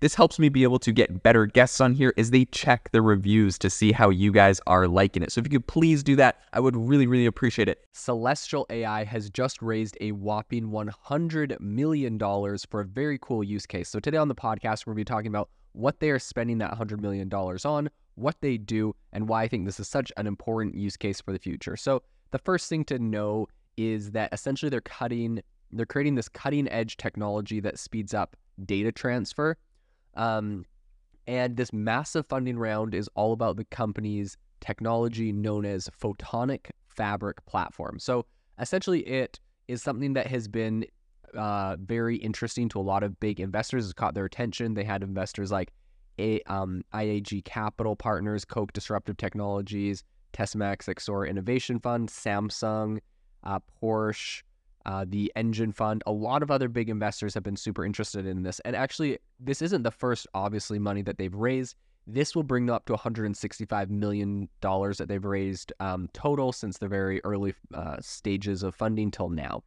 This helps me be able to get better guests on here as they check the reviews to see how you guys are liking it. So if you could please do that, I would really, really appreciate it. Celestial AI has just raised a whopping $100 million for a very cool use case. So today on the podcast, we're going to be talking about what they are spending that $100 million on, what they do, and why I think this is such an important use case for the future. So the first thing to know is that essentially they're cutting, they're creating this cutting edge technology that speeds up data transfer um, and this massive funding round is all about the company's technology known as Photonic Fabric Platform. So essentially, it is something that has been uh, very interesting to a lot of big investors. It's caught their attention. They had investors like a, um, IAG Capital Partners, Koch Disruptive Technologies, Temasek's Xora Innovation Fund, Samsung, uh, Porsche, uh, the Engine Fund, a lot of other big investors have been super interested in this. And actually, this isn't the first, obviously, money that they've raised. This will bring them up to $165 million that they've raised um, total since the very early uh, stages of funding till now.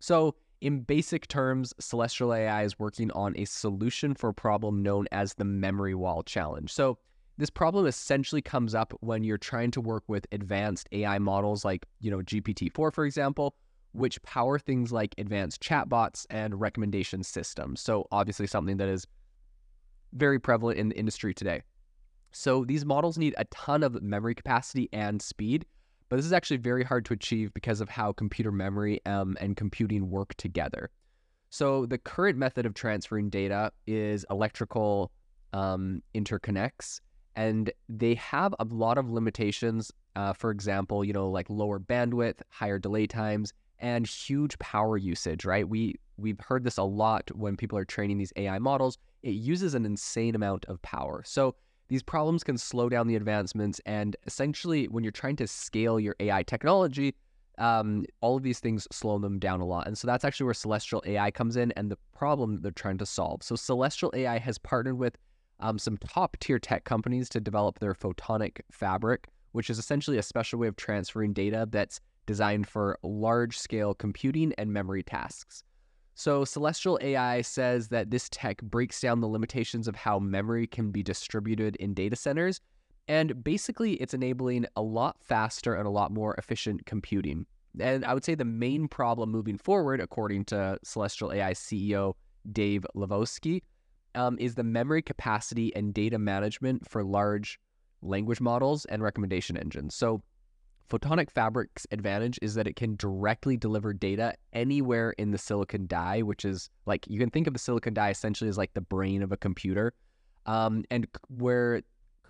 So, in basic terms, Celestial AI is working on a solution for a problem known as the memory wall challenge. So, this problem essentially comes up when you're trying to work with advanced AI models like, you know, GPT-4, for example, which power things like advanced chatbots and recommendation systems. So, obviously, something that is very prevalent in the industry today. So, these models need a ton of memory capacity and speed, but this is actually very hard to achieve because of how computer memory um, and computing work together. So, the current method of transferring data is electrical um, interconnects, and they have a lot of limitations. Uh, for example, you know, like lower bandwidth, higher delay times, and huge power usage, right? We we've heard this a lot when people are training these AI models. It uses an insane amount of power. So these problems can slow down the advancements and essentially when you're trying to scale your AI technology, um, all of these things slow them down a lot. And so that's actually where Celestial AI comes in and the problem they're trying to solve. So Celestial AI has partnered with um, some top tier tech companies to develop their photonic fabric, which is essentially a special way of transferring data that's designed for large scale computing and memory tasks. So, Celestial AI says that this tech breaks down the limitations of how memory can be distributed in data centers. And basically, it's enabling a lot faster and a lot more efficient computing. And I would say the main problem moving forward, according to Celestial AI CEO Dave Lazovsky, um, is the memory capacity and data management for large language models and recommendation engines. So, Photonic Fabric's advantage is that it can directly deliver data anywhere in the silicon die, which is like you can think of the silicon die essentially as like the brain of a computer, um, and where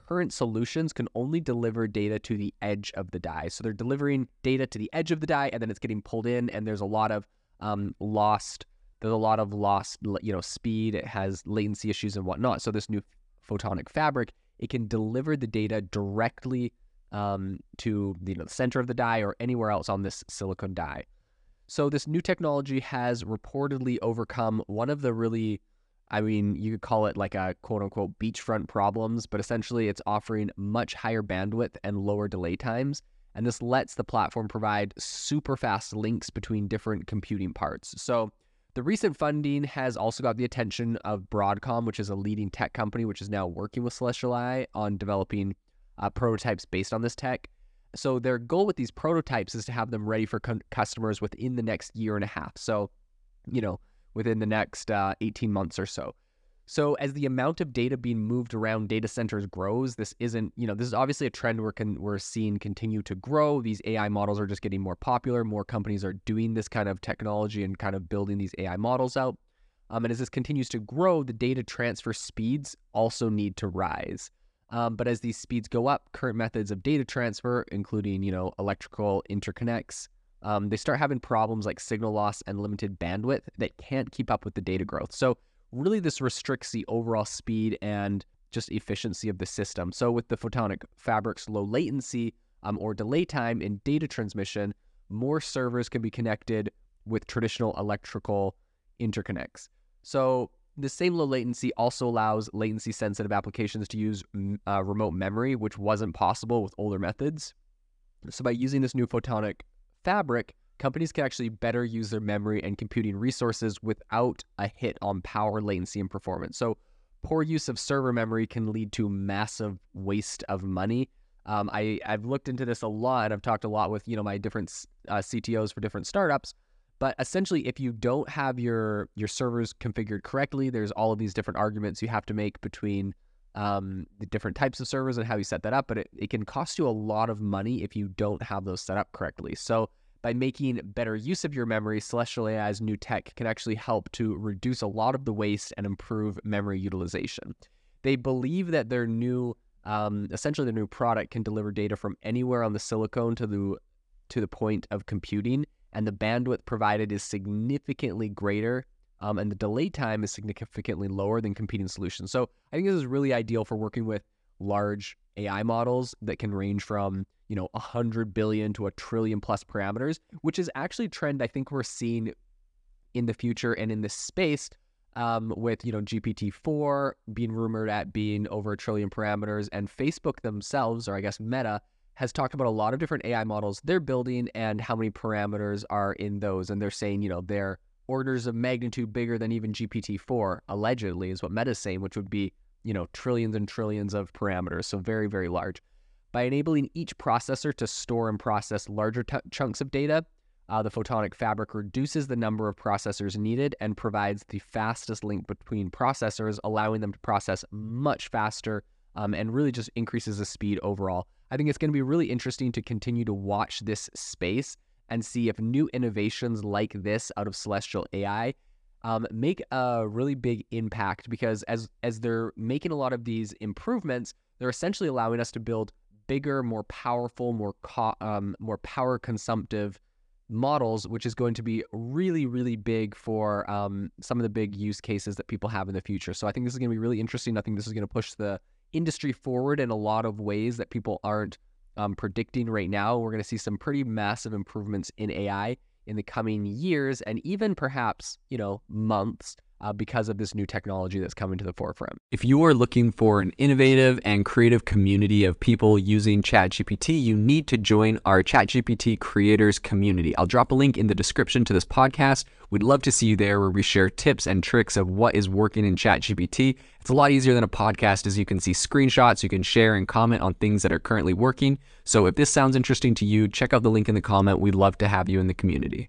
current solutions can only deliver data to the edge of the die. So they're delivering data to the edge of the die, and then it's getting pulled in, and there's a lot of um, lost. There's a lot of lost, you know, speed. It has latency issues and whatnot. So this new photonic fabric, it can deliver the data directly um, to you know, the center of the die or anywhere else on this silicon die. So this new technology has reportedly overcome one of the really, I mean, you could call it like a quote unquote beachfront problems, but essentially it's offering much higher bandwidth and lower delay times. And this lets the platform provide super fast links between different computing parts. So the recent funding has also got the attention of Broadcom, which is a leading tech company, which is now working with Celestial AI on developing uh, prototypes based on this tech. So their goal with these prototypes is to have them ready for customers within the next year and a half. So, you know, within the next uh, 18 months or so. So as the amount of data being moved around data centers grows, this isn't, you know, this is obviously a trend we're con- we're seeing continue to grow. These AI models are just getting more popular. More companies are doing this kind of technology and kind of building these AI models out. Um, and as this continues to grow, the data transfer speeds also need to rise. Um, but as these speeds go up, current methods of data transfer, including you know electrical interconnects, um, they start having problems like signal loss and limited bandwidth that can't keep up with the data growth. So really, this restricts the overall speed and just efficiency of the system. So with the photonic fabric's low latency um, or delay time in data transmission, more servers can be connected with traditional electrical interconnects. So the same low latency also allows latency sensitive applications to use uh, remote memory, which wasn't possible with older methods. So by using this new photonic fabric, companies can actually better use their memory and computing resources without a hit on power, latency, and performance. So poor use of server memory can lead to massive waste of money. Um, I, I've looked into this a lot. I've talked a lot with you know my different uh, CTOs for different startups but essentially, if you don't have your your servers configured correctly, there's all of these different arguments you have to make between um, the different types of servers and how you set that up. But it, it can cost you a lot of money if you don't have those set up correctly. So by making better use of your memory, Celestial AI's new tech can actually help to reduce a lot of the waste and improve memory utilization. They believe that their new, um, essentially their new product can deliver data from anywhere on the silicon to the to the point of computing and the bandwidth provided is significantly greater um, and the delay time is significantly lower than competing solutions. So I think this is really ideal for working with large AI models that can range from you know 100 billion to a trillion plus parameters, which is actually a trend I think we're seeing in the future and in this space um, with you know GPT-4 being rumored at being over a trillion parameters, and Facebook themselves, or I guess Meta, has talked about a lot of different AI models they're building and how many parameters are in those. And they're saying, you know, they're orders of magnitude bigger than even GPT-4, allegedly, is what Meta's saying, which would be, you know, trillions and trillions of parameters. So very, very large. By enabling each processor to store and process larger t- chunks of data, uh, the photonic fabric reduces the number of processors needed and provides the fastest link between processors, allowing them to process much faster um, and really just increases the speed overall. I think it's going to be really interesting to continue to watch this space and see if new innovations like this out of Celestial AI um, make a really big impact because as as they're making a lot of these improvements, they're essentially allowing us to build bigger, more powerful, more co- um, more power consumptive models, which is going to be really, really big for um, some of the big use cases that people have in the future. So I think this is going to be really interesting. I think this is going to push the industry forward in a lot of ways that people aren't um, predicting right now. We're going to see some pretty massive improvements in AI in the coming years and even perhaps, you know, months uh, because of this new technology that's coming to the forefront. If you are looking for an innovative and creative community of people using ChatGPT, you need to join our ChatGPT creators community. I'll drop a link in the description to this podcast. We'd love to see you there where we share tips and tricks of what is working in ChatGPT. It's a lot easier than a podcast as you can see screenshots, you can share and comment on things that are currently working. So if this sounds interesting to you, check out the link in the comment. We'd love to have you in the community.